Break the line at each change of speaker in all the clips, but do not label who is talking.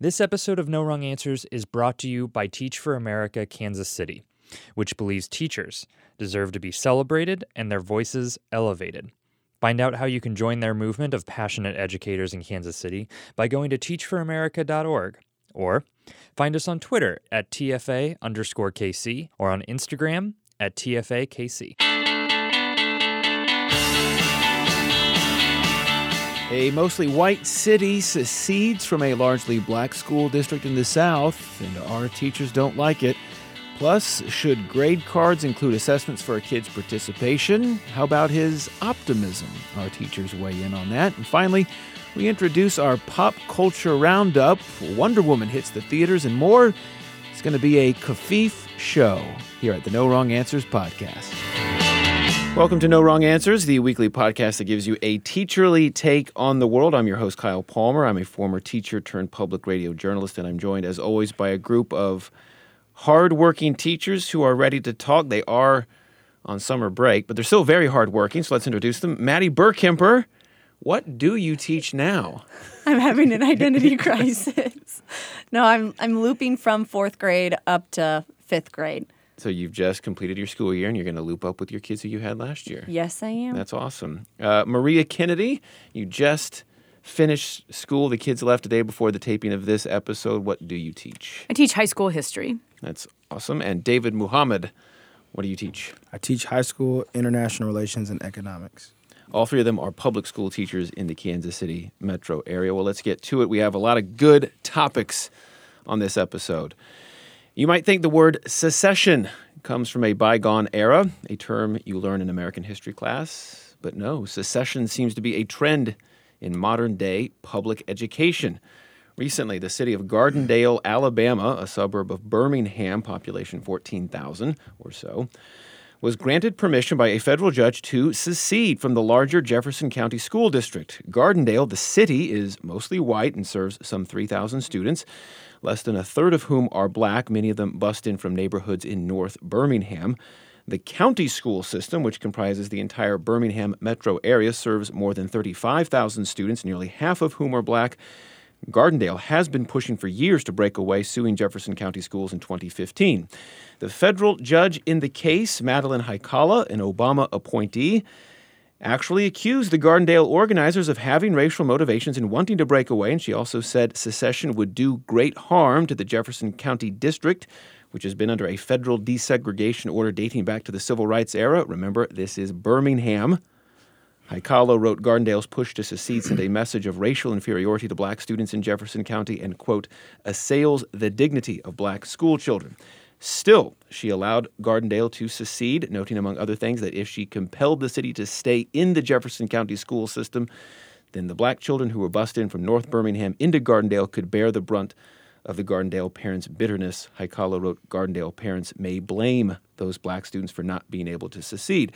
This episode of No Wrong Answers is brought to you by Teach for America Kansas City, which believes teachers deserve to be celebrated and their voices elevated. Find out how you can join their movement of passionate educators in Kansas City by going to teachforamerica.org or find us on Twitter at TFA underscore KC or on Instagram at TFAKC.
A mostly white city secedes from a largely black school district in the South, and our teachers don't like it. Plus, should grade cards include assessments for a kid's participation? How about his optimism? Our teachers weigh in on that. And finally, we introduce our pop culture roundup. Wonder Woman hits the theaters and more. It's going to be a Kafif show here at the No Wrong Answers podcast. Welcome to No Wrong Answers, the weekly podcast that gives you a teacherly take on the world. I'm your host, Kyle Palmer. I'm a former teacher turned public radio journalist, and I'm joined, as always, by a group of hardworking teachers who are ready to talk. They are on summer break, but they're still very hardworking, so let's introduce them. Maddie Burkemper, what do you teach now?
I'm having an identity crisis. No, I'm I'm looping from fourth grade up to fifth grade.
So you've just completed your school year and you're going to loop up with your kids who you had last year.
Yes, I am.
That's awesome. Uh, Maria Kennedy, you just finished school. The kids left a day before the taping of this episode. What do you teach?
I teach high school history.
That's awesome. And David Muhammad, what do you teach?
I teach high school international relations and economics.
All three of them are public school teachers in the Kansas City metro area. Well, let's get to it. We have a lot of good topics on this episode. You might think the word secession comes from a bygone era, a term you learn in American history class. But no, secession seems to be a trend in modern day public education. Recently, the city of Gardendale, Alabama, a suburb of Birmingham, population 14,000 or so, was granted permission by a federal judge to secede from the larger Jefferson County School District. Gardendale, the city, is mostly white and serves some 3,000 students less than a third of whom are black, many of them bust in from neighborhoods in North Birmingham. The county school system, which comprises the entire Birmingham metro area, serves more than 35,000 students, nearly half of whom are black. Gardendale has been pushing for years to break away, suing Jefferson County Schools in 2015. The federal judge in the case, Madeline Haikala, an Obama appointee, actually accused the Gardendale organizers of having racial motivations and wanting to break away, and she also said secession would do great harm to the Jefferson County District, which has been under a federal desegregation order dating back to the civil rights era. Remember, this is Birmingham. Haikala wrote Gardendale's push to secede sent a message of racial inferiority to black students in Jefferson County and, quote, assails the dignity of black school children. Still, she allowed Gardendale to secede, noting, among other things, that if she compelled the city to stay in the Jefferson County school system, then the black children who were bussed in from North Birmingham into Gardendale could bear the brunt of the Gardendale parents' bitterness. Haikala wrote Gardendale parents may blame those black students for not being able to secede.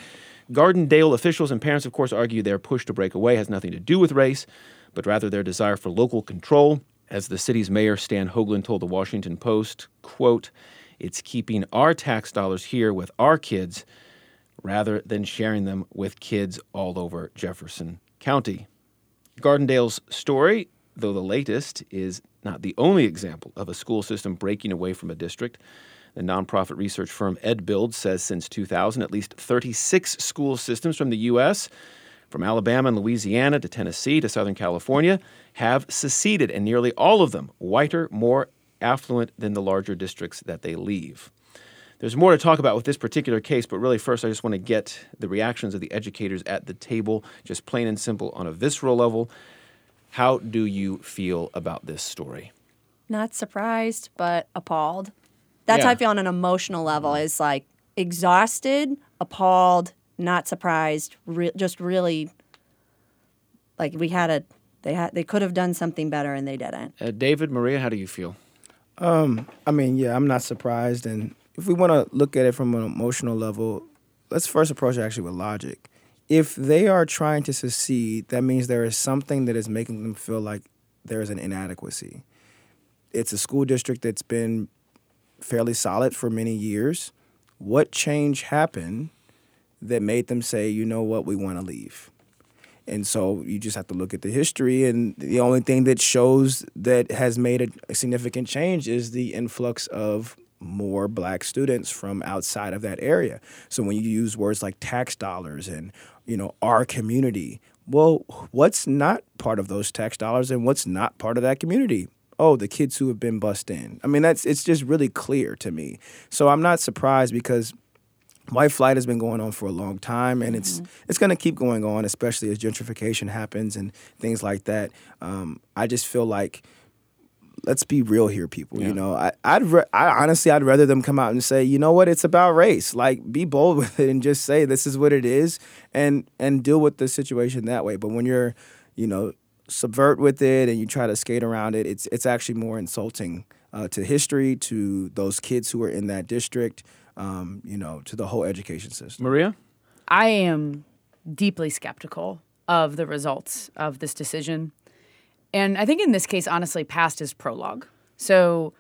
Gardendale officials and parents, of course, argue their push to break away has nothing to do with race, but rather their desire for local control. As the city's mayor, Stan Hogeland, told the Washington Post, quote, it's keeping our tax dollars here with our kids rather than sharing them with kids all over Jefferson County. Gardendale's story, though the latest, is not the only example of a school system breaking away from a district. The nonprofit research firm EdBuild says since 2000, at least 36 school systems from the U.S., from Alabama and Louisiana to Tennessee to Southern California, have seceded, and nearly all of them whiter, more affluent than the larger districts that they leave. There's more to talk about with this particular case, but really, first, I just want to get the reactions of the educators at the table, just plain and simple on a visceral level. How do you feel about this story?
Not surprised, but appalled. That's
Yeah.
how I feel on an emotional level. Is like exhausted, appalled, not surprised. Re- just really, like we had a, they had, they could have done something better and they didn't.
Uh, David, Maria, how do you feel?
Um, I mean, yeah, I'm not surprised. And if we want to look at it from an emotional level, let's first approach it actually with logic. If they are trying to succeed, that means there is something that is making them feel like there is an inadequacy. It's a school district that's been fairly solid for many years. What change happened that made them say, you know what, we want to leave? And so you just have to look at the history, and the only thing that shows that has made a, a significant change is the influx of more black students from outside of that area. So when you use words like tax dollars and you know our community, well, what's not part of those tax dollars and what's not part of that community? Oh, the kids who have been bussed in. I mean, that's it's just really clear to me. So I'm not surprised because white flight has been going on for a long time and it's it's going to keep going on especially as gentrification happens and things like that. Um, i just feel like let's be real here people
Yeah.
you know? I, i'd re- i honestly i'd rather them come out and say you know what? It's about race. Like be bold with it and just say this is what it is and and deal with the situation that way. But when you're you know subvert with it and you try to skate around it it's it's actually more insulting uh, to history to those kids who are in that district um, you know to the whole education system
Maria?
I am deeply skeptical of the results of this decision. And I think in this case, honestly, past is prologue. So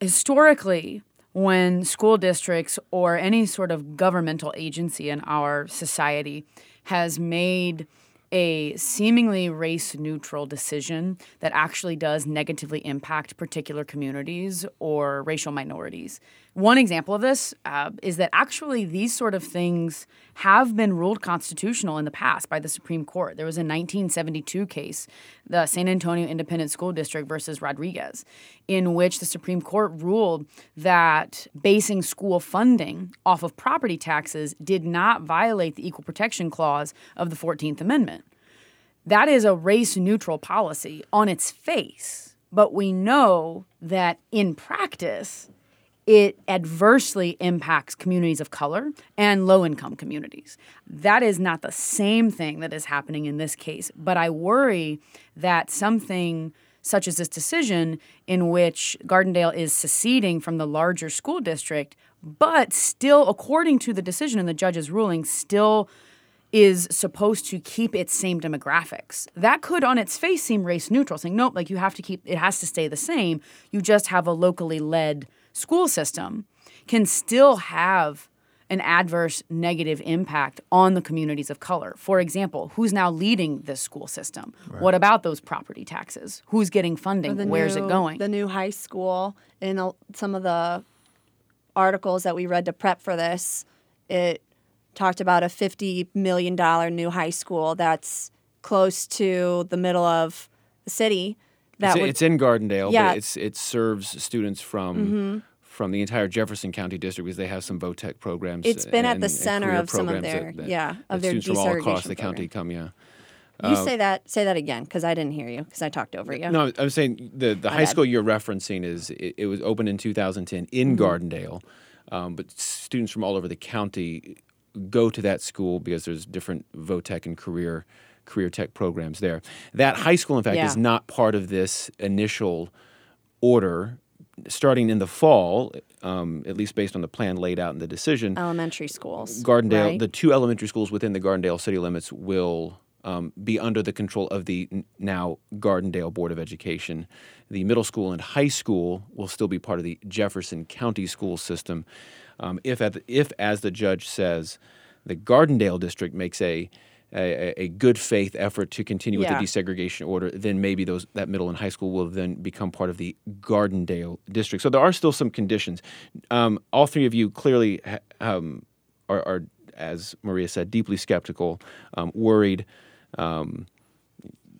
historically, when school districts or any sort of governmental agency in our society has made a seemingly race neutral decision that actually does negatively impact particular communities or racial minorities. One example of this uh, is that actually these sort of things have been ruled constitutional in the past by the Supreme Court. There was a 1972 case, the San Antonio Independent School District versus Rodriguez, in which the Supreme Court ruled that basing school funding off of property taxes did not violate the Equal Protection Clause of the 14th Amendment. That is a race neutral policy on its face, but we know that in practice, it adversely impacts communities of color and low income communities. That is not the same thing that is happening in this case, but I worry that something such as this decision, in which Gardendale is seceding from the larger school district, but still, according to the decision and the judge's ruling, still is supposed to keep its same demographics. That could, on its face, seem race neutral, saying, nope, like you have to keep, it has to stay the same. You just have a locally led school system, can still have an adverse negative impact on the communities of color. For example, who's now leading this school system? What about those property taxes? Who's getting funding? Where's
new-
it going?
The new high school in a, some of the articles that we read to prep for this, it talked about a fifty million dollar new high school that's close to the middle of the city. That
It's,
would,
it's in Gardendale,
Yeah. Mm-hmm.
but it's it serves students from from the entire Jefferson County district because they have some vo-tech programs.
It's been at the
and
center of some of their-
that- that-
yeah, of their
students from all across the county come. Yeah.
you say that say that again because I didn't hear you because I talked over you.
No, I'm saying the the high
bad.
school you're referencing is it, it was opened in 2010 in
Mm-hmm.
Gardendale, um, but students from all over the county go to that school because there's different vo-tech and career career tech programs there. That high school, in fact, is not part of this initial order. Starting in the fall, um, at least based on the plan laid out in the decision,
Elementary schools.
Gardendale,
right?
the two elementary schools within the Gardendale city limits will um, be under the control of the now Gardendale Board of Education. The middle school and high school will still be part of the Jefferson County school system. Um, if, at the, if, as the judge says, the Gardendale district makes a a, a good faith effort to continue
Yeah.
with the desegregation order, then maybe those that middle and high school will then become part of the Gardendale district. So there are still some conditions. Um, all three of you clearly ha- um, are, are, as Maria said, deeply skeptical, um, worried. Um,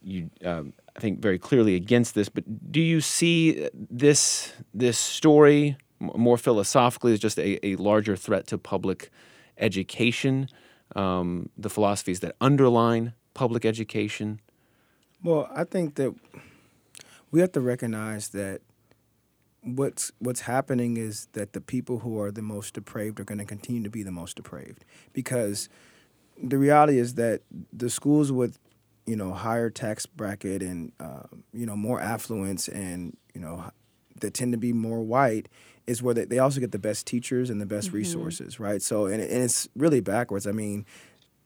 you, um, I think, very clearly against this. But do you see this this story m- more philosophically as just a, a larger threat to public education? Um, the philosophies that underline public education.
Well, I think that we have to recognize that what's what's happening is that the people who are the most depraved are going to continue to be the most depraved because the reality is that the schools with you know higher tax bracket and uh, you know more affluence and you know that tend to be more white is where they, they also get the best teachers and the best mm-hmm. resources right so and, and it's really backwards i mean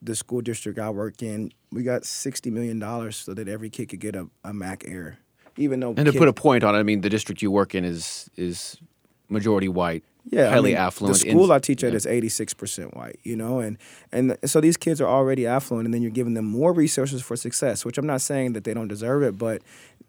the school district I work in, we got sixty million dollars so that every kid could get a, a Mac Air, even though
And to put a point on it, I mean, the district you work in is is majority white.
yeah,
highly
I mean,
affluent.
The
in-
school I teach at
yeah.
is eighty six percent white, you know, and and so these kids are already affluent, and then you're giving them more resources for success. Which I'm not saying that they don't deserve it, but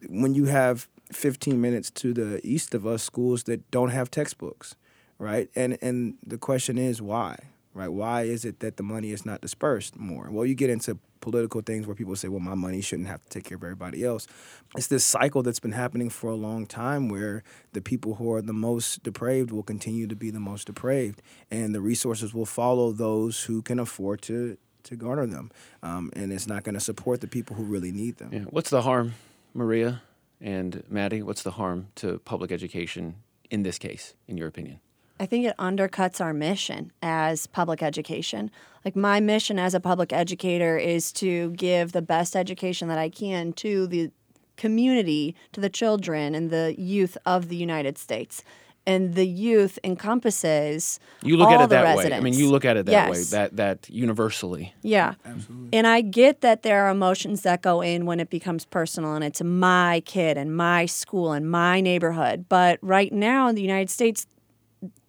when you have 15 minutes to the east of us schools that don't have textbooks, right? And and the question is why, right? Why is it that the money is not dispersed more? Well, you get into political things where people say, well, my money shouldn't have to take care of everybody else. It's this cycle that's been happening for a long time where the people who are the most depraved will continue to be the most depraved, and the resources will follow those who can afford to to garner them, um, and it's not going to support the people who really need them.
Yeah. What's the harm, Maria and Maddie? What's the harm to public education in this case, in your opinion?
I think it undercuts our mission as public education. Like my mission as a public educator is to give the best education that I can to the community, to the children and the youth of the United States. And the youth encompasses
You look
all
at it
the
that
residents.
way. I mean, you look at it that way. That that universally.
Yeah.
Absolutely.
And I get that there are emotions that go in when it becomes personal and it's my kid and my school and my neighborhood. But right now in the United States,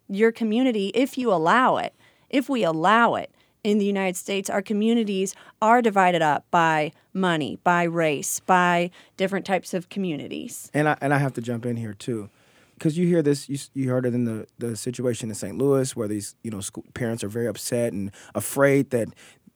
your community, if you allow it, if we allow it in the United States, our communities are divided up by money, by race, by different types of communities.
And I and I have to jump in here too, because you hear this. You you heard it in the the situation in St. Louis where these you know school, parents are very upset and afraid that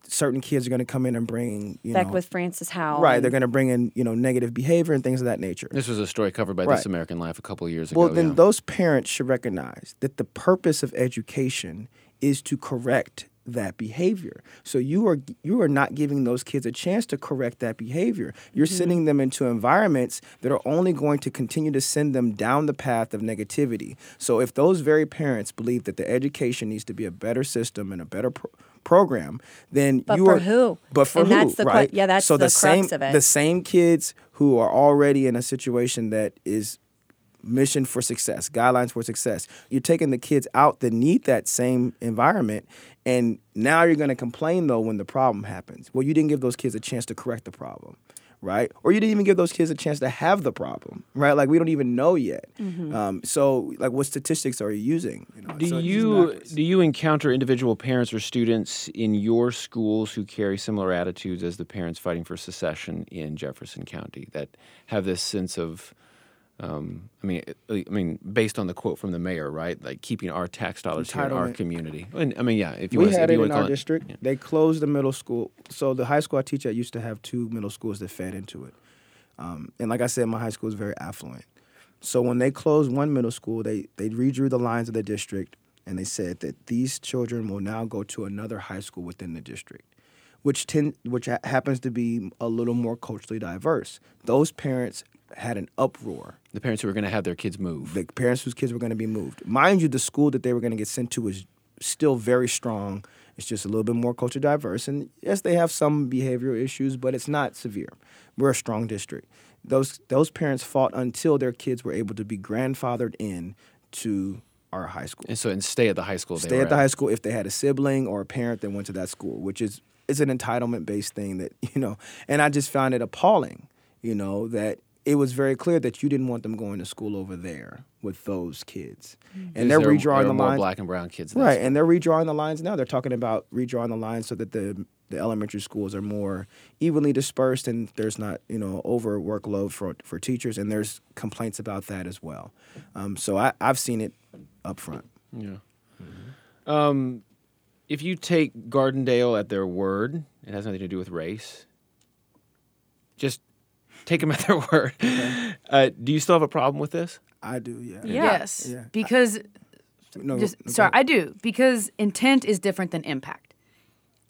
certain kids are going to come in and bring you
Back
know
with Francis Howell.
right. They're going to bring in you know negative behavior and things of that nature.
This was a story covered by
Right.
This American Life a couple of years ago.
Well, then
yeah.
those parents should recognize that the purpose of education is to correct that behavior. So you are you are not giving those kids a chance to correct that behavior. You're mm-hmm. sending them into environments that are only going to continue to send them down the path of negativity. So if those very parents believe that the education needs to be a better system and a better pro- program, then
But
you
for
are
who?
But for
And
who?
that's the
right?
yeah, that's
so
the
same
crux of it.
the same kids who are already in a situation that is mission for success, guidelines for success. You're taking the kids out that need that same environment, and now you're going to complain though when the problem happens. Well, you didn't give those kids a chance to correct the problem, right? Or you didn't even give those kids a chance to have the problem, right? Like we don't even know yet. Um, so, like, what statistics are you using? You know,
Do
so
you do you encounter individual parents or students in your schools who carry similar attitudes as the parents fighting for secession in Jefferson County that have this sense of um, I mean, I mean, based on the quote from the mayor, right? Like keeping our tax dollars here in our community. And, I mean, yeah. If you
we
want
had it in our district.
yeah.
They closed the middle school. So the high school I teach at used to have two middle schools that fed into it. Um, and like I said, my high school is very affluent. So when they closed one middle school, they they redrew the lines of the district, and they said that these children will now go to another high school within the district, which tend which ha- happens to be a little more culturally diverse. Those parents had an uproar
The parents who were going to have their kids move.
the parents whose kids were going to be moved. Mind you, the school that they were going to get sent to is still very strong. It's just a little bit more culture diverse, and yes, they have some behavioral issues, but it's not severe. We're a strong district. Those those parents fought until their kids were able to be grandfathered in to our high school.
and so, and stay at the high school. they
Stay at the high school if they had a sibling or a parent that went to that school, which is it's an entitlement based thing that you know. And I just found it appalling, you know, that it was very clear that you didn't want them going to school over there with those kids, and they're
there-
redrawing
there
the
are more
lines.
black and brown kids.
Right,
school.
and they're redrawing the lines now. They're talking about redrawing the lines so that the the elementary schools are more evenly dispersed and there's not you know over workload for for teachers and there's complaints about that as well. Um, so I, I've seen it up front.
Yeah. Um, if you take Gardendale at their word, it has nothing to do with race. Just take them at their word. Uh, do you still have a problem with this?
I do, yeah.
Yeah.
Yes,
Yeah.
because
No,
just
no,
sorry,
ahead.
I do because intent is different than impact.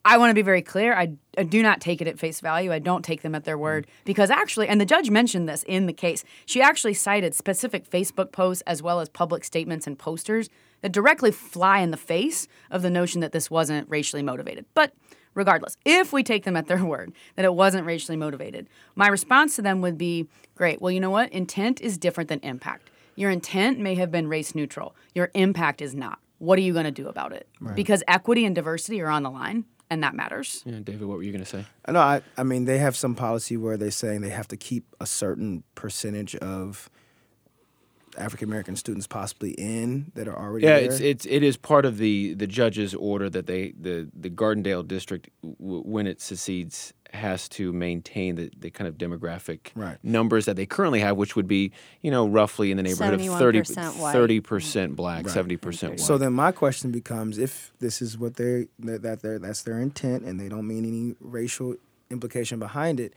I want to be very clear. I, I do not take it at face value. I don't take them at their word because actually, and the judge mentioned this in the case. She actually cited specific Facebook posts as well as public statements and posters that directly fly in the face of the notion that this wasn't racially motivated. But regardless, if we take them at their word that it wasn't racially motivated, my response to them would be great. Well, you know what? Intent is different than impact. Your intent may have been race neutral, your impact is not. What are you going to do about it? Because equity and diversity are on the line, and that matters.
Yeah, David, what were you going to say?
No, I, I mean they have some policy where they're saying they have to keep a certain percentage of African American students possibly in that are already
Yeah,
there?
it's it's it is part of the the judge's order that they the the Gardendale district w- when it secedes has to maintain the, the kind of demographic
Right.
numbers that they currently have, which would be you know roughly in the neighborhood of
71%
30 percent black, seventy percent white.
So then my question becomes: If this is what they that that they're, that's their intent, and they don't mean any racial implication behind it,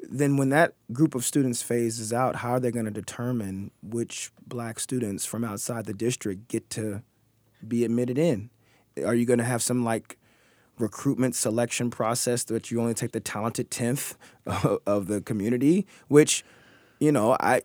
then when that group of students phases out, how are they going to determine which black students from outside the district get to be admitted in? Are you going to have some like recruitment selection process that you only take the talented tenth of the community, which you know I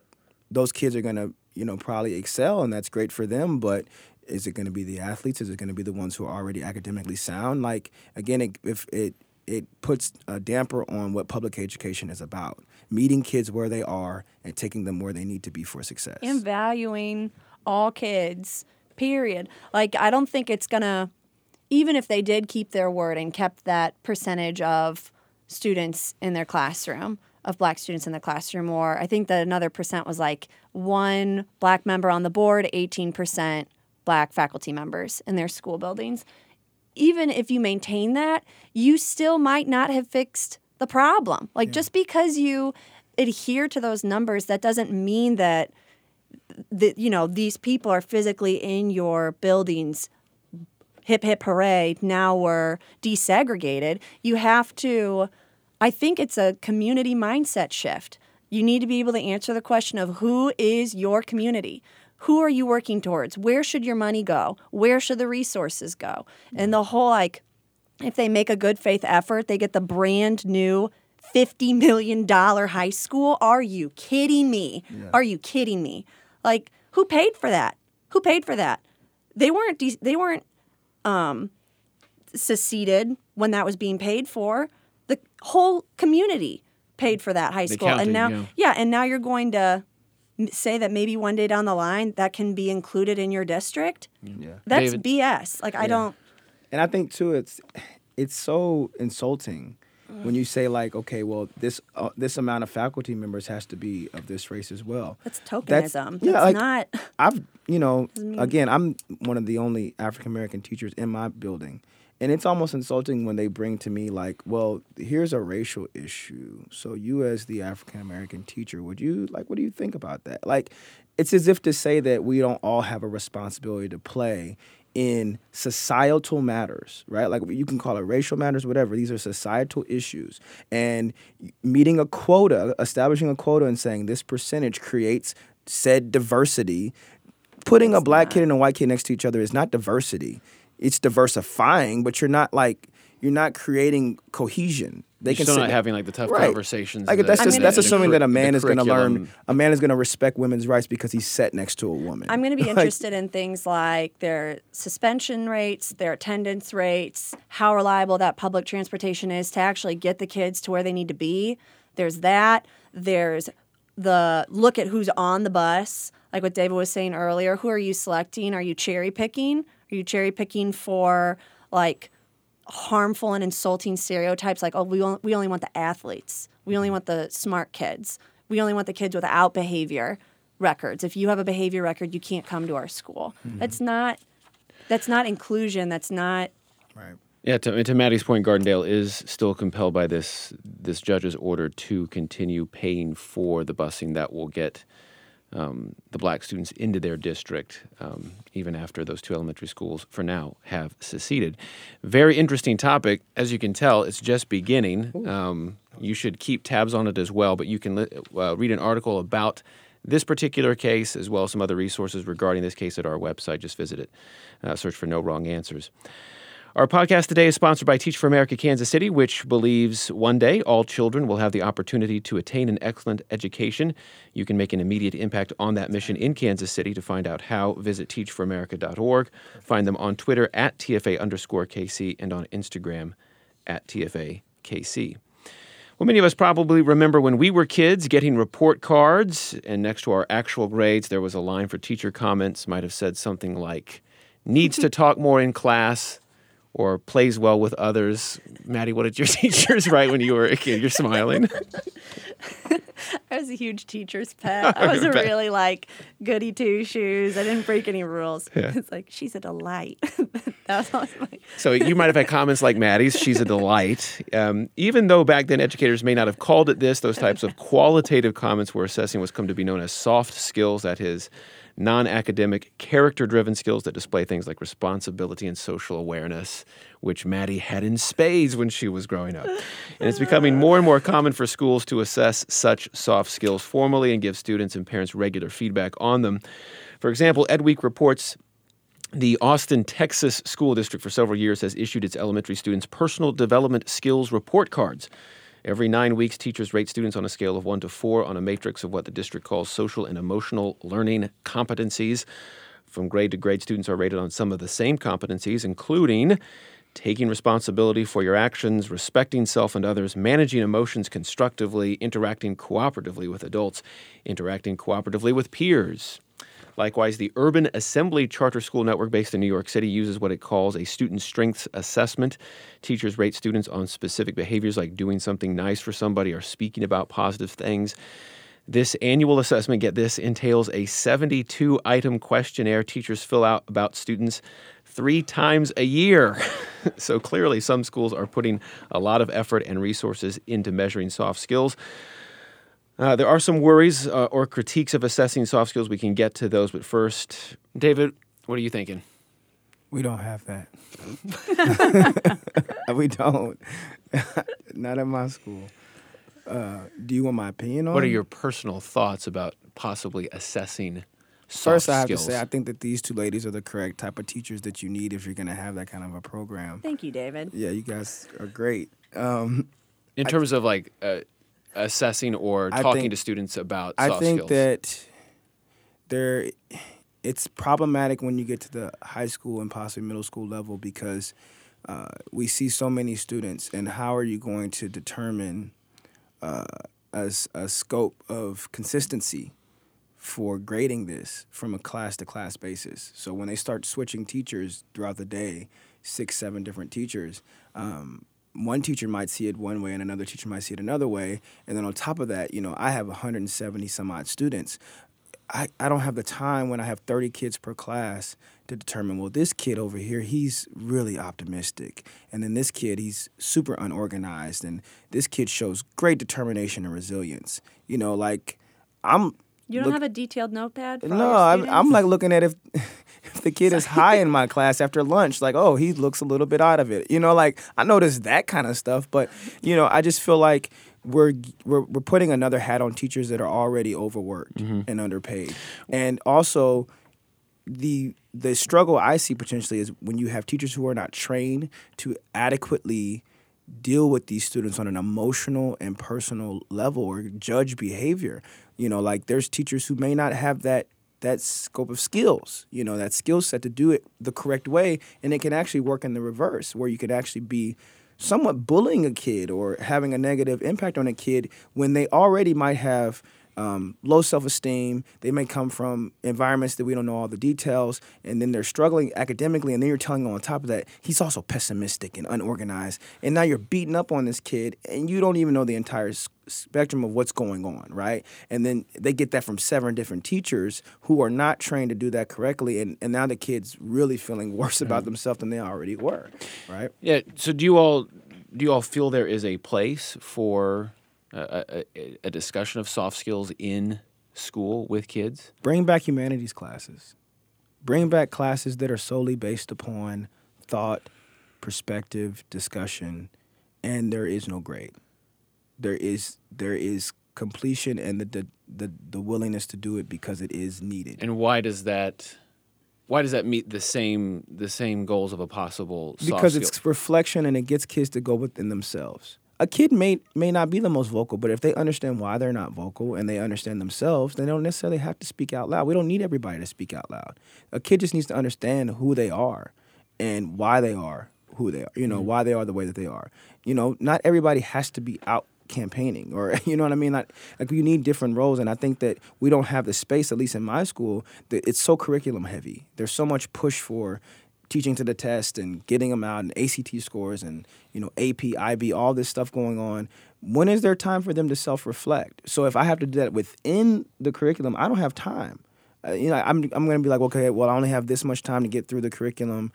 those kids are going to you know probably excel and that's great for them, but is it going to be the athletes? Is it going to be the ones who are already academically sound? Like again, it, if it it puts a damper on what public education is about meeting kids where they are and taking them where they need to be for success.
And valuing all kids period. Like i don't think it's gonna even if they did keep their word and kept that percentage of students in their classroom of black students in the classroom or i think that another percent was like one black member on the board 18% black faculty members in their school buildings even if you maintain that, you still might not have fixed the problem. Like just because you adhere to those numbers, that doesn't mean that that you know these people are physically in your buildings. Hip hip hooray! Now we're desegregated. You have to. I think it's a community mindset shift. You need to be able to answer the question of who is your community. Who are you working towards? Where should your money go? Where should the resources go? And the whole like, if they make a good faith effort, they get the brand new $50 million high school. Are you kidding me? Are you kidding me? Like, who paid for that? Who paid for that? They weren't, de- they weren't um, seceded when that was being paid for. The whole community paid for that high school. and now,
yeah.
yeah, and now you're going to say that maybe one day down the line that can be included in your district.
yeah
That's
David?
BS. Like I don't.
and I think too, it's it's so insulting when you say like, okay, well, this uh, this amount of faculty members has to be of this race as well.
That's tokenism.
yeah,
That's
like,
not.
I've you know again, I'm one of the only African American teachers in my building. And it's almost insulting when they bring to me like, well, here's a racial issue. So you as the African American teacher, would you like what do you think about that? Like it's as if to say that we don't all have a responsibility to play in societal matters, right? Like you can call it racial matters, whatever. These are societal issues. And meeting a quota, establishing a quota and saying this percentage creates said diversity putting a black kid and a white kid next to each other is not diversity. It's diversifying, but you're not like you're not creating cohesion. They
You're
can
still not having like the tough
Right.
conversations.
Like
that-
that's
I'm
just
gonna-
that's assuming
cur-
that a man is going to learn. A man is going to respect women's rights because he's set next to a woman.
I'm going to be
Like,
interested in things like their suspension rates, their attendance rates, how reliable that public transportation is to actually get the kids to where they need to be. There's that. There's the look at who's on the bus, like what David was saying earlier. Who are you selecting? Are you cherry picking? Are you cherry picking for like harmful and insulting stereotypes like, oh, we only, we only want the athletes. We only want the smart kids. We only want the kids without behavior records. If you have a behavior record, you can't come to our school. Mm-hmm. That's not that's not inclusion. That's not
right.
Yeah, to, to Maddie's point, Gardendale is still compelled by this this judge's order to continue paying for the busing that will get um, the black students into their district, um, even after those two elementary schools, for now, have seceded. Very interesting topic. As you can tell, it's just beginning. Um, you should keep tabs on it as well, but you can li- uh, read an article about this particular case as well as some other resources regarding this case at our website. Just visit it. Uh, search for No Wrong Answers. Our podcast today is sponsored by Teach for America Kansas City, which believes one day all children will have the opportunity to attain an excellent education. You can make an immediate impact on that mission in Kansas City. To find out how, visit teachforamerica.org. Find them on Twitter at TFA underscore KC and on Instagram at TFA KC. Well, many of us probably remember when we were kids getting report cards, and next to our actual grades, there was a line for teacher comments, might have said something like, needs to talk more in class, or plays well with others. Maddie, what did your teachers write when you were a kid? You're smiling.
I was a huge teacher's pet. I was a really like goody two shoes. I didn't break any rules.
Yeah.
It's like she's a delight. that was my
So you might have had comments like Maddie's. She's a delight. Um, even though back then educators may not have called it this, those types of qualitative comments were assessing what's come to be known as soft skills. That is, non academic, character driven skills that display things like responsibility and social awareness, which Maddie had in spades when she was growing up. And it's becoming more and more common for schools to assess such soft skills formally and give students and parents regular feedback on them. For example, EdWeek reports the Austin, Texas School District for several years has issued its elementary students personal development skills report cards. Every nine weeks, teachers rate students on a scale of one to four on a matrix of what the district calls social and emotional learning competencies. From grade to grade, students are rated on some of the same competencies, including taking responsibility for your actions, respecting self and others, managing emotions constructively, interacting cooperatively with adults, interacting cooperatively with peers. Likewise, the Urban Assembly Charter School Network based in New York City uses what it calls a student strengths assessment. Teachers rate students on specific behaviors like doing something nice for somebody or speaking about positive things. This annual assessment, get this, entails a 72 item questionnaire teachers fill out about students three times a year. so clearly, some schools are putting a lot of effort and resources into measuring soft skills. Uh, there are some worries uh, or critiques of assessing soft skills. We can get to those, but first, David, what are you thinking?
We don't have that. we don't. Not at my school. Uh, do you want my opinion on
What are your personal thoughts about possibly assessing soft
First, I have
skills?
to say, I think that these two ladies are the correct type of teachers that you need if you're going to have that kind of a program.
Thank you, David.
Yeah, you guys are great. Um,
in terms of like uh, assessing or
I
talking
think-
to students about
I think
skills.
that there, it's problematic when you get to the high school and possibly middle school level because uh, we see so many students, and how are you going to determine uh, a, a scope of consistency for grading this from a class to class basis? So when they start switching teachers throughout the day, six, seven different teachers. Um, one teacher might see it one way and another teacher might see it another way. And then on top of that, you know, I have 170 some odd students. I, I don't have the time when I have 30 kids per class to determine, well, this kid over here, he's really optimistic. And then this kid, he's super unorganized. And this kid shows great determination and resilience. You know, like I'm.
You don't
look-
have a detailed notepad? For
no, I'm. I'm like looking at if if the kid is high in my class after lunch, like, oh, he looks a little bit out of it. You know, like I notice that kind of stuff, but you know, I just feel like we're we're we're putting another hat on teachers that are already overworked mm-hmm. and underpaid, and also the the struggle I see potentially is when you have teachers who are not trained to adequately deal with these students on an emotional and personal level or judge behavior. You know, like there's teachers who may not have that that scope of skills, you know, that skill set to do it the correct way and it can actually work in the reverse where you could actually be somewhat bullying a kid or having a negative impact on a kid when they already might have um, low self esteem. They may come from environments that we don't know all the details, and then they're struggling academically. And then you're telling them on top of that, he's also pessimistic and unorganized. And now you're beating up on this kid, and you don't even know the entire spectrum of what's going on, right? And then they get that from seven different teachers who are not trained to do that correctly. And, and now the kid's really feeling worse about themselves than they already were, right?
Yeah. So do you all do you all feel there is a place for a, a, a discussion of soft skills in school with kids?
Bring back humanities classes. Bring back classes that are solely based upon thought, perspective, discussion, and there is no grade. There is there is completion and the the, the, the willingness to do it because it is needed.
And why does that? Why does that meet the same the same goals of a possible soft
because
skill?
it's reflection and it gets kids to go within themselves. A kid may may not be the most vocal, but if they understand why they're not vocal and they understand themselves, they don't necessarily have to speak out loud. We don't need everybody to speak out loud. A kid just needs to understand who they are and why they are who they are. You know, mm-hmm. why they are the way that they are. You know, not everybody has to be out campaigning or you know what I mean like, like you need different roles and I think that we don't have the space at least in my school that it's so curriculum heavy there's so much push for teaching to the test and getting them out and ACT scores and you know AP, IB, all this stuff going on. When is there time for them to self-reflect? So if I have to do that within the curriculum, I don't have time. Uh, you know, I'm I'm going to be like, okay, well, I only have this much time to get through the curriculum,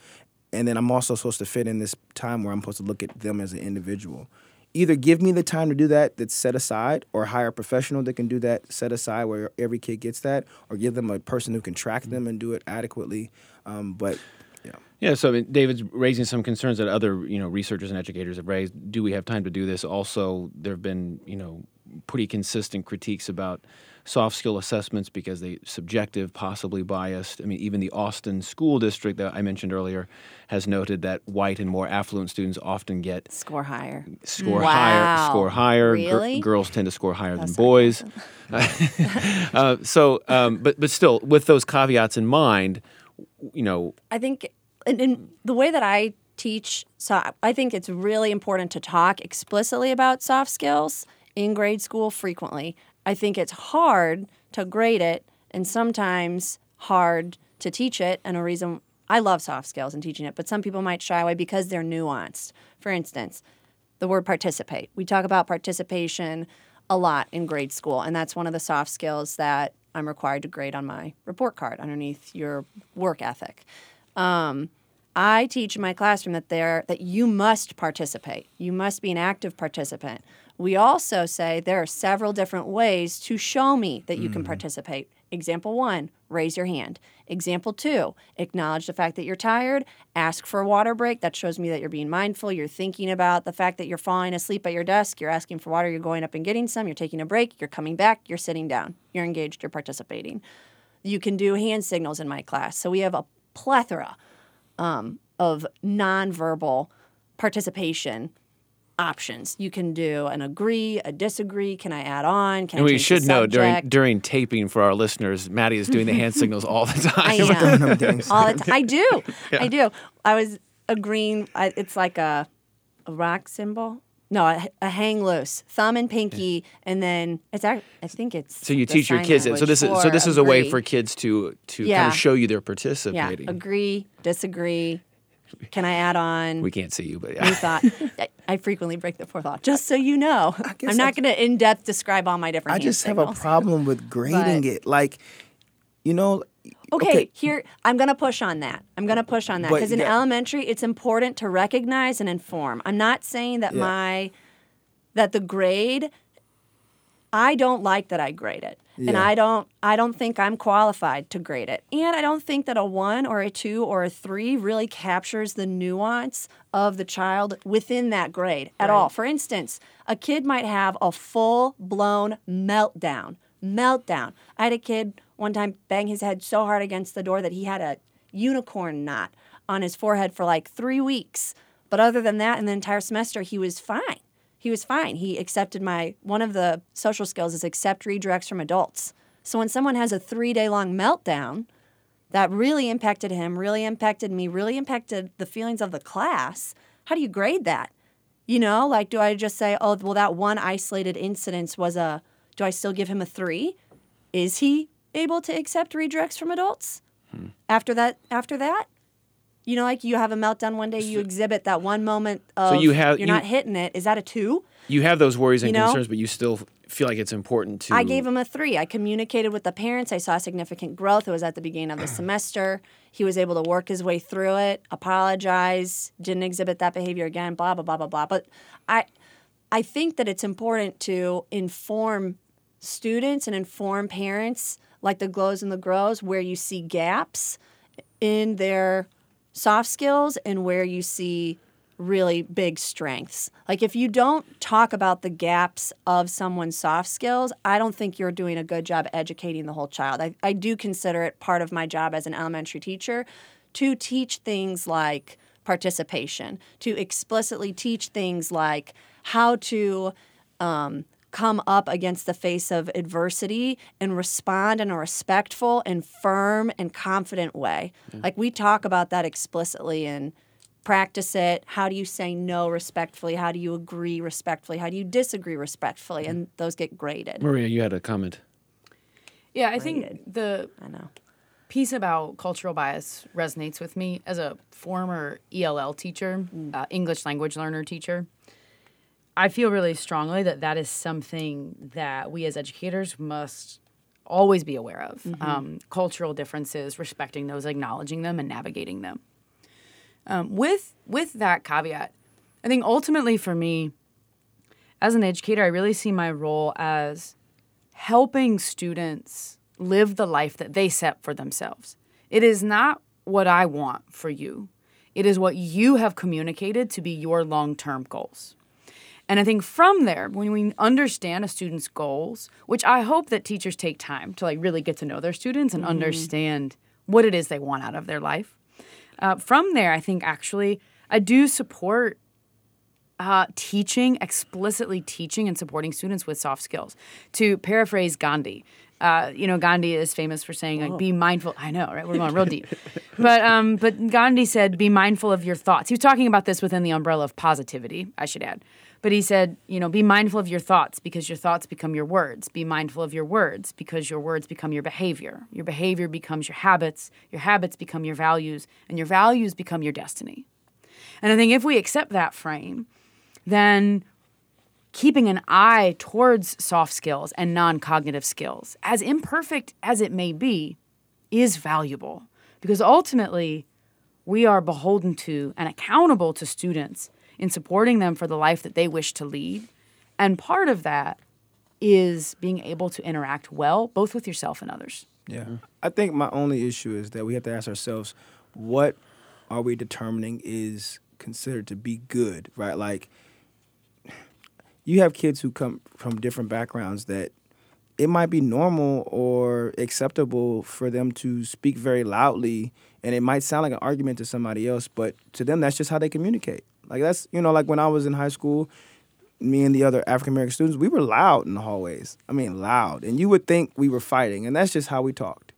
and then I'm also supposed to fit in this time where I'm supposed to look at them as an individual. Either give me the time to do that that's set aside, or hire a professional that can do that set aside where every kid gets that, or give them a person who can track them and do it adequately. Um, but yeah.
Yeah, so I mean, David's raising some concerns that other you know researchers and educators have raised. Do we have time to do this? Also, there have been you know pretty consistent critiques about soft skill assessments because they are subjective, possibly biased. I mean, even the Austin School District that I mentioned earlier has noted that white and more affluent students often get
Score higher.
score
Wow.
higher, score higher. Gir-
Really?
girls tend to score higher
That's
than boys. uh, so, um, but but still, with those caveats in mind, you know,
I think, and, the way that I teach, so I think it's really important to talk explicitly about soft skills in grade school frequently. I think it's hard to grade it and sometimes hard to teach it. And a reason I love soft skills and teaching it, but some people might shy away because they're nuanced. For instance, the word participate. We talk about participation a lot in grade school, and that's one of the soft skills that I'm required to grade on my report card underneath your work ethic. Um, I teach in my classroom that there that you must participate. You must be an active participant. We also say there are several different ways to show me that you can participate. Example one, raise your hand. Example two, acknowledge the fact that you're tired, ask for a water break. That shows me that you're being mindful, you're thinking about the fact that you're falling asleep at your desk, you're asking for water, you're going up and getting some, you're taking a break, you're coming back, you're sitting down, you're engaged, you're participating. You can do hand signals in my class. So we have a plethora um, of nonverbal participation options. You can do an agree, a disagree. Can I add on? Can
and
I
we should know during during taping for our listeners, Maddie is doing the hand signals all the time.
I
time.
am. All the time. I do. I do. I was agreeing. I, it's like a, a rock symbol. No, a, a hang loose, thumb and pinky, and then it's. act- I think it's.
So you teach your kids it. So this is so this is a way for kids to to kind of show you they're participating.
Yeah, agree, disagree. Can I add on?
We can't see you, but
New
yeah.
thought. I, I frequently break the fourth law, just so you know. I'm not going to in depth describe all my different.
I just have a problem with grading
But-
it. Like, you know.
Okay, here I'm going to push on that. I'm going to push on that because in
yeah.
elementary, it's important to recognize and inform. I'm not saying that
Yeah.
my that the grade. I don't like that I grade it, and I don't. I don't think I'm qualified to grade it, and I don't think that a one or a two or a three really captures the nuance of the child within that grade at all. For instance, a kid might have a full blown meltdown. Meltdown. I had a kid one time bang his head so hard against the door that he had a unicorn knot on his forehead for like three weeks. But other than that, in the entire semester, he was fine. He was fine. He accepted my one of the social skills is accept redirects from adults. So when someone has a three day long meltdown, that really impacted him, really impacted me, really impacted the feelings of the class. How do you grade that? You know, like, do I just say, oh, well, that one isolated incident was a, do I still give him a three? Is he able to accept redirects from adults? Hmm. After that, after that, you know, like you have a meltdown one day, you exhibit that one moment of
you have-
you're
you-
not hitting it. Is that a two?
You have those worries and
You know?
concerns, but you still feel like it's important to.
I gave him a three. I communicated with the parents. I saw significant growth. It was at the beginning of the semester. He was able to work his way through it, apologize, didn't exhibit that behavior again, blah, blah, blah, blah, blah. But I I think that it's important to inform students and inform parents, like the glows and the grows, where you see gaps in their soft skills and where you see really big strengths. Like if you don't talk about the gaps of someone's soft skills, I don't think you're doing a good job educating the whole child. I, I do consider it part of my job as an elementary teacher to teach things like participation, to explicitly teach things like how to um, come up against the face of adversity and respond in a respectful and firm and confident way. Like we talk about that explicitly and practice it. How do you say no respectfully? How do you agree respectfully? How do you disagree respectfully? And those get graded.
Maria, you had a comment.
Yeah, I think the
I know.
piece about cultural bias resonates with me as a former ELL teacher, uh, English language learner teacher. I feel really strongly that that is something that we as educators must always be aware of. Um, cultural differences, respecting those, acknowledging them, and navigating them. Um, with with that caveat, I think ultimately for me, as an educator, I really see my role as helping students live the life that they set for themselves. It is not what I want for you. It is what you have communicated to be your long-term goals. And I think from there, when we understand a student's goals, which I hope that teachers take time to like really get to know their students and understand what it is they want out of their life. Uh, from there, I think actually I do support uh, teaching, explicitly teaching and supporting students with soft skills. To paraphrase Gandhi, uh, you know, Gandhi is famous for saying like, "Be mindful." I know, right? We're going real deep, but um, but Gandhi said, "Be mindful of your thoughts." He was talking about this within the umbrella of positivity. I should add, but he said, you know, be mindful of your thoughts because your thoughts become your words. Be mindful of your words because your words become your behavior. Your behavior becomes your habits. Your habits become your values, and your values become your destiny. And I think if we accept that frame, then keeping an eye towards soft skills and non cognitive skills, as imperfect as it may be, is valuable because ultimately we are beholden to and accountable to students in supporting them for the life that they wish to lead. And part of that is being able to interact well, both with yourself and others.
Yeah. Mm-hmm. I think my only issue is that we have to ask ourselves what are we determining is considered to be good, right? Like you have kids who come from different backgrounds that it might be normal or acceptable for them to speak very loudly and it might sound like an argument to somebody else, but to them that's just how they communicate. Like that's you know, like when I was in high school, me and the other African American students, we were loud in the hallways. I mean, loud, and you would think we were fighting, and that's just how we talked.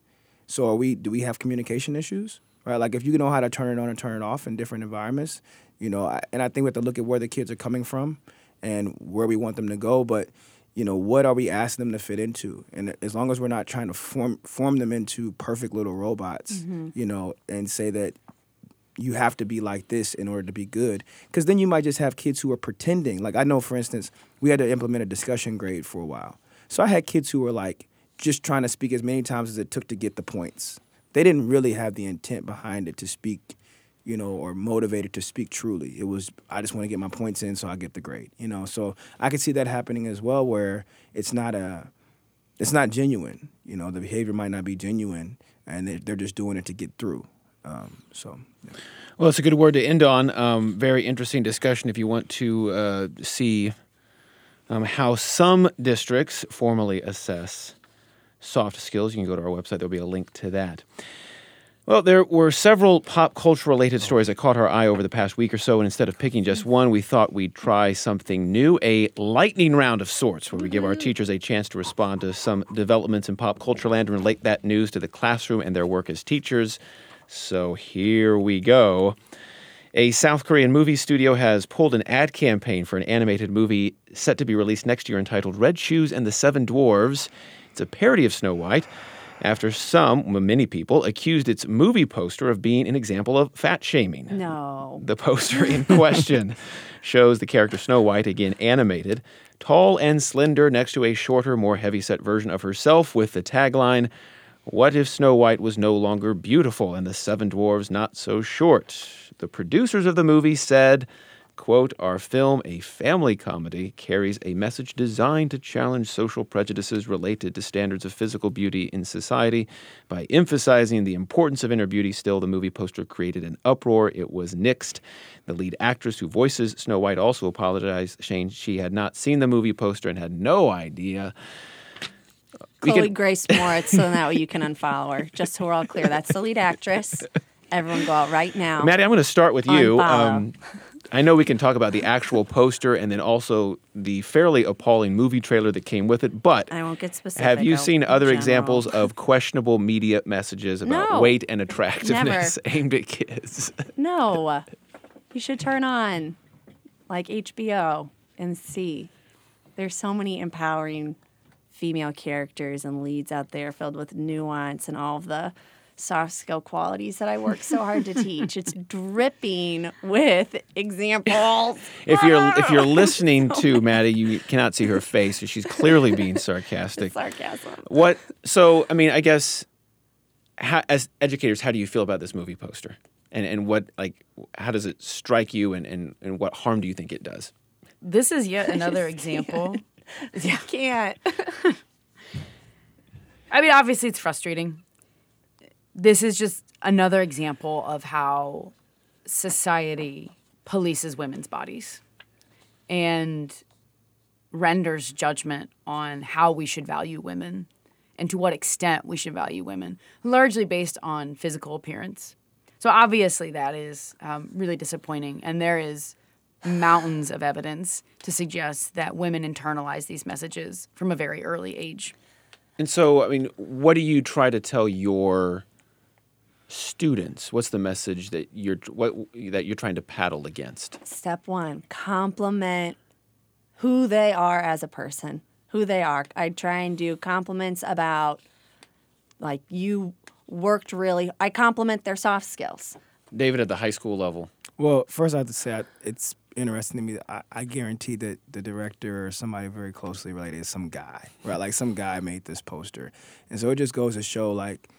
So, are we? Do we have communication issues? Right? Like, if you know how to turn it on and turn it off in different environments, you know, I, and I think we have to look at where the kids are coming from and where we want them to go. But you know, what are we asking them to fit into? And as long as we're not trying to form form them into perfect little robots, mm-hmm. you know, and say that you have to be like this in order to be good. Because then you might just have kids who are pretending. Like I know, for instance, we had to implement a discussion grade for a while. So I had kids who were like just trying to speak as many times as it took to get the points. They didn't really have the intent behind it to speak, you know, or motivated to speak truly. It was I just want to get my points in so I get the grade, you know. So I could see that happening as well, where it's not a, it's not genuine. You know, the behavior might not be genuine, and they're, they're just doing it to get through. Um, so. yeah.
Well, it's a good word to end on. Um, very interesting discussion. If you want to uh, see um, how some districts formally assess soft skills, you can go to our website. There'll be a link to that. Well, there were several pop culture related stories that caught our eye over the past week or so, and instead of picking just one, we thought we'd try something new a lightning round of sorts, where we give our teachers a chance to respond to some developments in pop culture land and relate that news to the classroom and their work as teachers. So here we go. A South Korean movie studio has pulled an ad campaign for an animated movie set to be released next year entitled Red Shoes and the Seven Dwarves. It's a parody of Snow White after some, many people, accused its movie poster of being an example of fat shaming.
No.
The poster in question shows the character Snow White, again animated, tall and slender next to a shorter, more heavyset version of herself with the tagline, What if Snow White was no longer beautiful and the seven dwarves not so short? The producers of the movie said, quote, Our film, a family comedy, carries a message designed to challenge social prejudices related to standards of physical beauty in society. By emphasizing the importance of inner beauty, still, the movie poster created an uproar. It was nixed. The lead actress who voices Snow White also apologized, saying she had not seen the movie poster and had no idea.
Chloe
can-
Grace Moretz, so that way you can unfollow her. Just so we're all clear, that's the lead actress. Everyone go out right now.
Maddie, I'm going to start with you.
Unfollow.
Um, I know we can talk about the actual poster and then also the fairly appalling movie trailer that came with it, but
I won't get specific.
have you seen other
general.
examples of questionable media messages about
No.
weight and attractiveness aimed at kids?
No. You should turn on like HBO and see. There's so many empowering female characters and leads out there filled with nuance and all of the soft skill qualities that I work so hard to teach. It's dripping with examples.
If you're if you're listening to Maddie, you cannot see her face. She's clearly being sarcastic.
Sarcasm.
What? So, I mean, I guess, how, as educators, how do you feel about this movie poster? And and what like how does it strike you? And and, and what harm do you think it does?
This is yet another example.
I can't.
I mean, obviously, it's frustrating. This is just another example of how society polices women's bodies and renders judgment on how we should value women and to what extent we should value women, largely based on physical appearance. So, obviously, that is um, really disappointing. And there is mountains of evidence to suggest that women internalize these messages from a very early age.
And so, I mean, what do you try to tell your students? What's the message that you're what that you're trying to paddle against?
Step one compliment who they are as a person, who they are. I try and do compliments about, like, you worked really, I compliment their soft skills.
David, at the high school level,
Well, first I have to say I, it's interesting to me. I, I guarantee that the director or somebody very closely related is some guy, right? Like some guy made this poster, and so it just goes to show like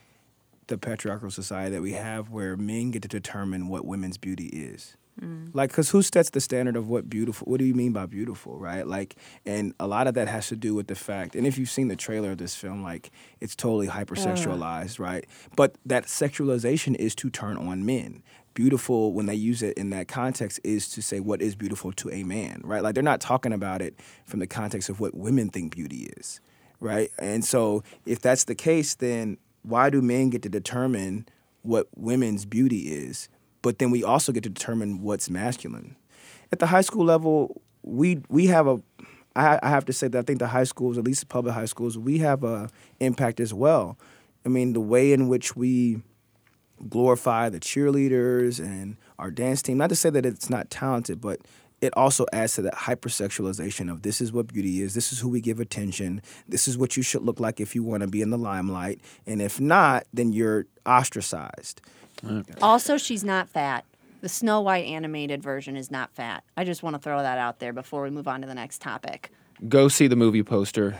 the patriarchal society that we have, where men get to determine what women's beauty is. Mm. Like, cause who sets the standard of what beautiful? What do you mean by beautiful, right? Like, and a lot of that has to do with the fact. And if you've seen the trailer of this film, like, it's totally hypersexualized, right? But that sexualization is to turn on men. Beautiful, when they use it in that context, is to say what is beautiful to a man, right? Like, they're not talking about it from the context of what women think beauty is, right? And so, if that's the case, then why do men get to determine what women's beauty is? but then we also get to determine what's masculine. At the high school level, we we have a. I, have to say that I think the high schools, at least the public high schools, we have a impact as well. I mean, the way in which we glorify the cheerleaders and our dance team. Not to say that it's not talented, but it also adds to that hypersexualization of this is what beauty is, this is who we give attention, this is what you should look like if you want to be in the limelight, and if not, then you're ostracized.
Also, she's not fat. The Snow White animated version is not fat. I just want to throw that out there before we move on to the next topic.
go see the movie poster,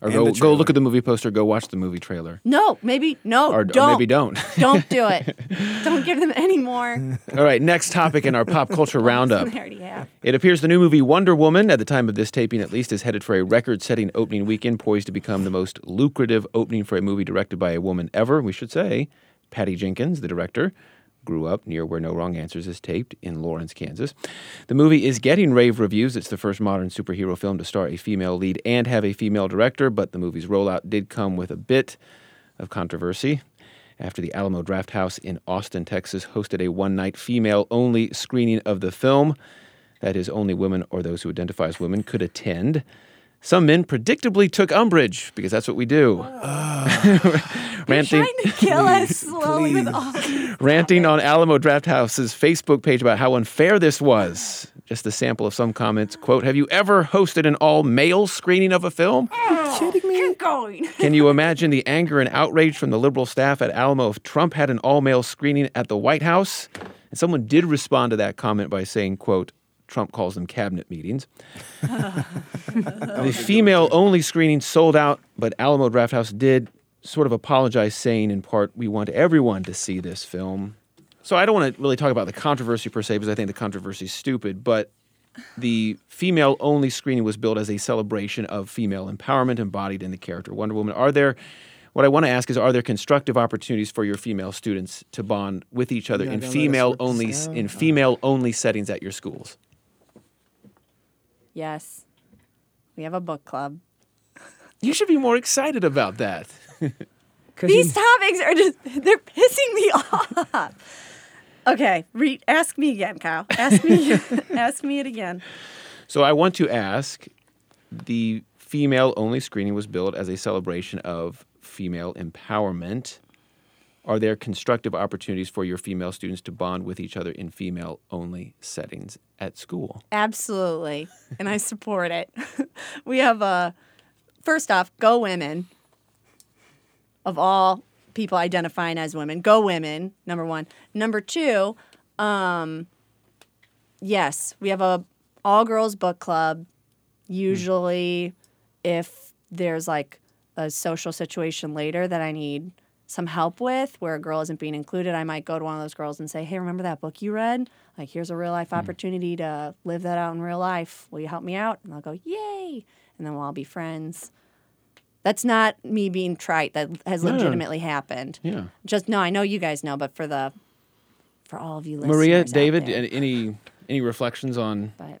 or go go look at the movie poster. Go watch the movie trailer,
No, maybe no,
or, or
don't.
maybe don't.
Don't do it. don't give them any more.
All right, next topic in our pop culture roundup.
They already have.
It appears the new movie Wonder Woman, at the time of this taping at least, is headed for a record setting opening weekend, poised to become the most lucrative opening for a movie directed by a woman ever. We should say, Patty Jenkins, the director, grew up near where No Wrong Answers is taped in Lawrence, Kansas. The movie is getting rave reviews. It's the first modern superhero film to star a female lead and have a female director, but the movie's rollout did come with a bit of controversy after the Alamo Drafthouse in Austin, Texas hosted a one night female only screening of the film. That is, only women or those who identify as women could attend. Some men predictably took umbrage because that's what we do. ranting,
Trying to kill us slowly with
Please.
all
ranting on Alamo Drafthouse's Facebook page about how unfair this was. Just a sample of some comments. Quote, have you ever hosted an all male screening of a film?
Are you kidding me? Keep going.
Can you imagine the anger and outrage from the liberal staff at Alamo if Trump had an all-male screening at the White House? And someone did respond to that comment by saying, quote, Trump calls them cabinet meetings. the female-only screening sold out, but Alamo Drafthouse did sort of apologize, saying in part, we want everyone to see this film. So I don't want to really talk about the controversy per se, because I think the controversy is stupid, but the female only screening was built as a celebration of female empowerment embodied in the character Wonder Woman. Are there what I want to ask is are there constructive opportunities for your female students to bond with each other
You're
in
not gonna let us
female only in female only settings at your schools?
Yes. We have a book club.
You should be more excited about that.
These
you-
topics are just, they're pissing me off. Okay, re- ask me again, Kyle. Ask me, ask me it again.
So I want to ask the female only screening was built as a celebration of female empowerment. Are there constructive opportunities for your female students to bond with each other in female only settings at school?
Absolutely. And I support it. we have a, first off, go women of all people identifying as women. Go women, number one. Number two, um, yes, we have a all girls book club. Usually, if there's like a social situation later that I need some help with where a girl isn't being included, I might go to one of those girls and say, Hey, remember that book you read? Like, here's a real life mm. opportunity to live that out in real life. Will you help me out? And they'll go, Yay. And then we'll all be friends. That's not me being trite. That has
No,
legitimately happened.
Yeah.
Just no, I know you guys know, but for the for all of you listeners.
Maria,
out
David,
there.
any any reflections on
but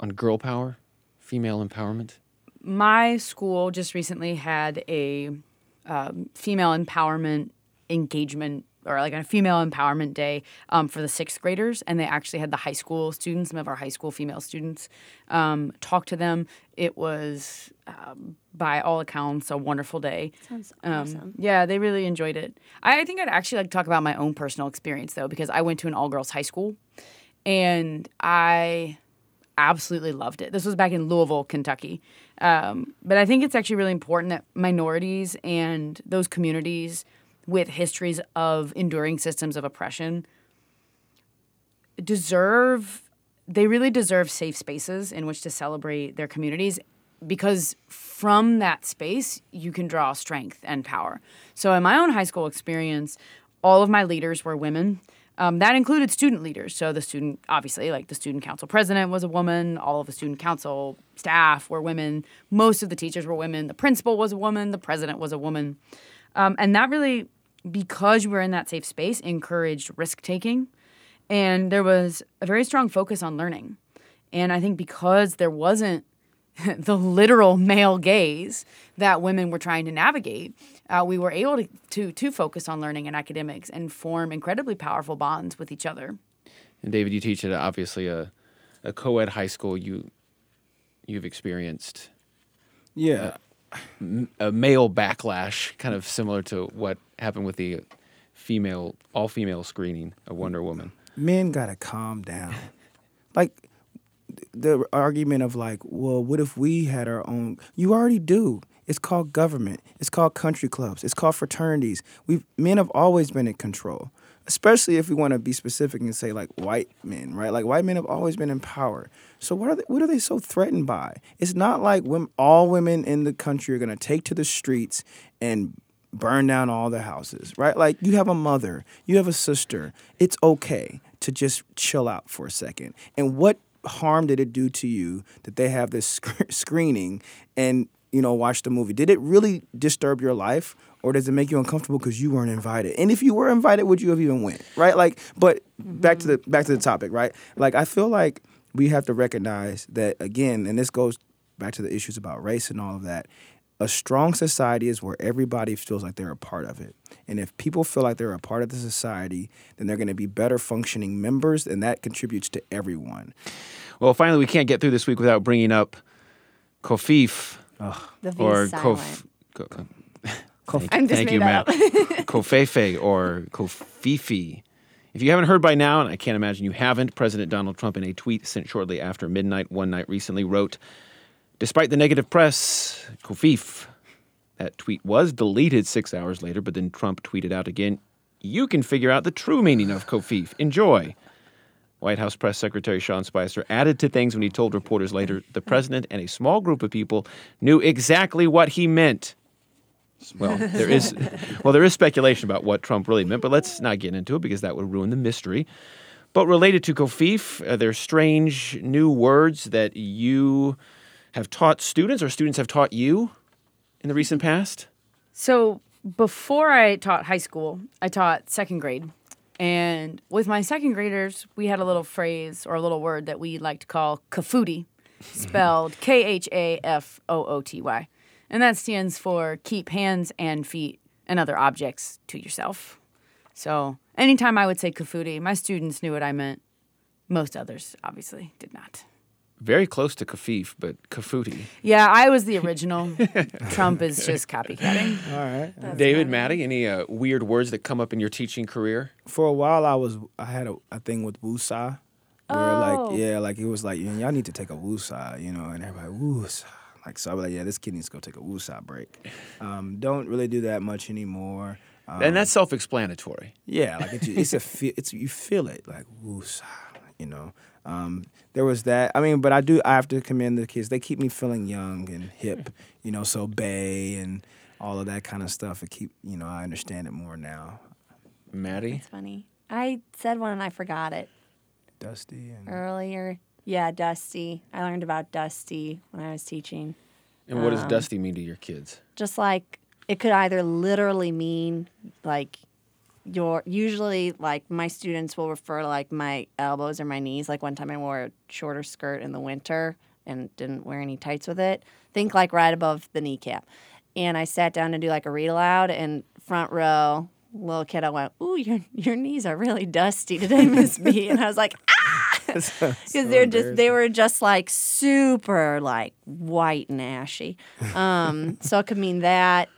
on girl power, female empowerment?
my school just recently had a um, female empowerment engagement or like a female empowerment day um, for the sixth graders and they actually had the high school students some of our high school female students um, talk to them it was um, by all accounts a wonderful day
sounds
um,
awesome.
Yeah, they really enjoyed it. I, I think I'd actually like to talk about my own personal experience though, because I went to an all girls high school and I absolutely loved it. This was back in Louisville, Kentucky. Um, but I think it's actually really important that minorities and those communities with histories of enduring systems of oppression deserve they really deserve safe spaces in which to celebrate their communities because from that space you can draw strength and power. So in my own high school experience all of my leaders were women um, that included student leaders. So the student obviously like the student council president was a woman. All of the student council staff were women. Most of the teachers were women. The principal was a woman. The president was a woman. Um, and that really because we were in that safe space encouraged risk taking. And there was a very strong focus on learning. And I think because there wasn't the literal male gaze that women were trying to navigate, uh, we were able to, to to focus on learning and academics and form incredibly powerful bonds with each other.
And David, you teach at obviously a a co-ed high school. You you've experienced
Yeah.
a male backlash, kind of similar to what happened with the female all female screening of Wonder Woman.
men gotta calm down. Like the argument of like, well, what if we had our own? You already do. It's called government. It's called country clubs. It's called fraternities. We men have always been in control, especially if we want to be specific and say like white men, right? Like white men have always been in power. So what are they, what are they so threatened by? It's not like women, all women in the country are gonna take to the streets and burn down all the houses, right? Like you have a mother, you have a sister. It's okay to just chill out for a second. And what harm did it do to you that they have this sc- screening and you know watch the movie? Did it really disturb your life? Or does it make you uncomfortable because you weren't invited? And if you were invited, would you have even went? Right? Like, but back to the mm-hmm. back to the topic, right? Like, I feel like we have to recognize that again, and this goes back to the issues about race and all of that a strong society is where everybody feels like they're a part of it. And if people feel like they're a part of the society, then they're going to be better functioning members, and that contributes to everyone.
Well, finally, we can't get through this week without bringing up covfefe
The V
or
is silent.
Kof. Ko- ko-
Kof-
Thank,
just
thank
made
you,
that
Matt. Kofefe or Kofifi. If you haven't heard by now, and I can't imagine you haven't, President Donald Trump, in a tweet sent shortly after midnight one night recently, wrote, Despite the negative press, covfefe. That tweet was deleted six hours later, but then Trump tweeted out again, You can figure out the true meaning of covfefe. Enjoy. White House Press Secretary Sean Spicer added to things when he told reporters later the president and a small group of people knew exactly what he meant. Well, there is well there is speculation about what Trump really meant, but let's not get into it because that would ruin the mystery. But related to covfefe, uh, there are strange new words that you have taught students or students have taught you in the recent past.
So before I taught high school, I taught second grade. And with my second graders, we had a little phrase or a little word that we like to call kafooty, spelled K H A F O O T Y. And that stands for keep hands and feet and other objects to yourself. So anytime I would say kafooty, my students knew what I meant. Most others obviously did not.
Very close to Kafif, but Kafuti.
Yeah, I was the original. Trump is just copycatting.
All right.
David, Maddie, any uh, weird words that come up in your teaching career?
For a while, I was I had a, a thing with woosah, where
Oh.
like yeah, like it was like y'all need to take a woosah, you know, and everybody woosah. Like so, I'll be like, yeah, this kid needs to go take a woosah break. Um, don't really do that much anymore. Um,
and that's self-explanatory.
yeah, like it's, it's a fe- it's you feel it like woosah, you know. Um, there was that. I mean, but I do. I have to commend the kids. They keep me feeling young and hip, you know. So Bay and all of that kind of stuff. It keep you know. I understand it more now.
Maddie,
It's funny. I said one and I forgot it
Dusty and
earlier. Yeah, Dusty. I learned about Dusty when I was teaching.
and what does
Um,
Dusty mean to your kids?
Just like it could either literally mean like your usually like my students will refer to like my elbows or my knees. Like one time I wore a shorter skirt in the winter and didn't wear any tights with it. Think like right above the kneecap. And I sat down to do like a read aloud and front row little kid I went, Ooh, your your knees are really dusty today, Miss B and I was like, "Ah!" because they're just they were just like super like white and ashy. Um, so it could mean that,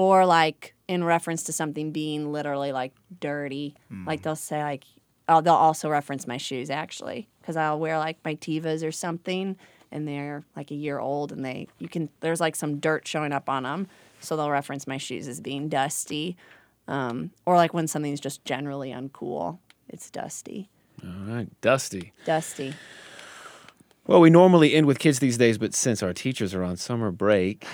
or like in reference to something being literally like dirty. Like they'll say like, oh, they'll also reference my shoes actually, because I'll wear like my Tevas or something, and they're like a year old, and they you can there's like some dirt showing up on them, so they'll reference my shoes as being dusty, um, or like when something's just generally uncool, it's dusty,
All right, Dusty.
dusty.
Well, we normally end with kids these days, but since our teachers are on summer break,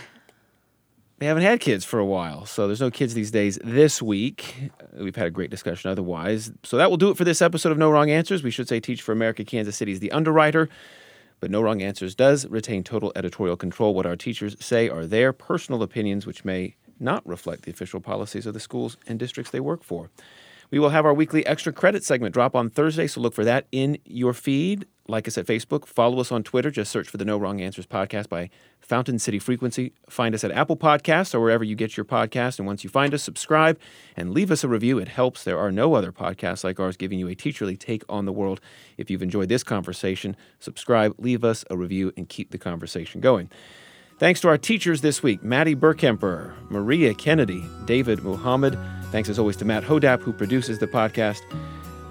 they haven't had kids for a while. So there's no kids these days this week. We've had a great discussion otherwise. So that will do it for this episode of No Wrong Answers. We should say Teach for America Kansas City is the underwriter, but No Wrong Answers does retain total editorial control. What our teachers say are their personal opinions, which may not reflect the official policies of the schools and districts they work for. We will have our weekly extra credit segment drop on Thursday, so look for that in your feed. Like us at Facebook, follow us on Twitter. Just search for the No Wrong Answers podcast by Fountain City Frequency. Find us at Apple Podcasts or wherever you get your podcast. And once you find us, subscribe and leave us a review. It helps. There are no other podcasts like ours giving you a teacherly take on the world. If you've enjoyed this conversation, subscribe, leave us a review, and keep the conversation going. Thanks to our teachers this week Maddie Burkemper, Maria Kennedy, David Muhammad. Thanks as always to Matt Hodapp, who produces the podcast.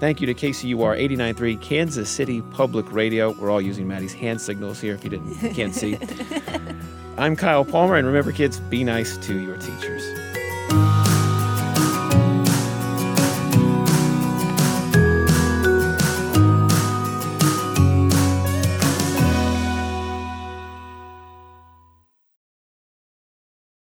Thank you to KCUR 89.3 Kansas City Public Radio. We're all using Maddie's hand signals here if you didn't you can't see. I'm Kyle Palmer, and remember, kids, be nice to your teachers.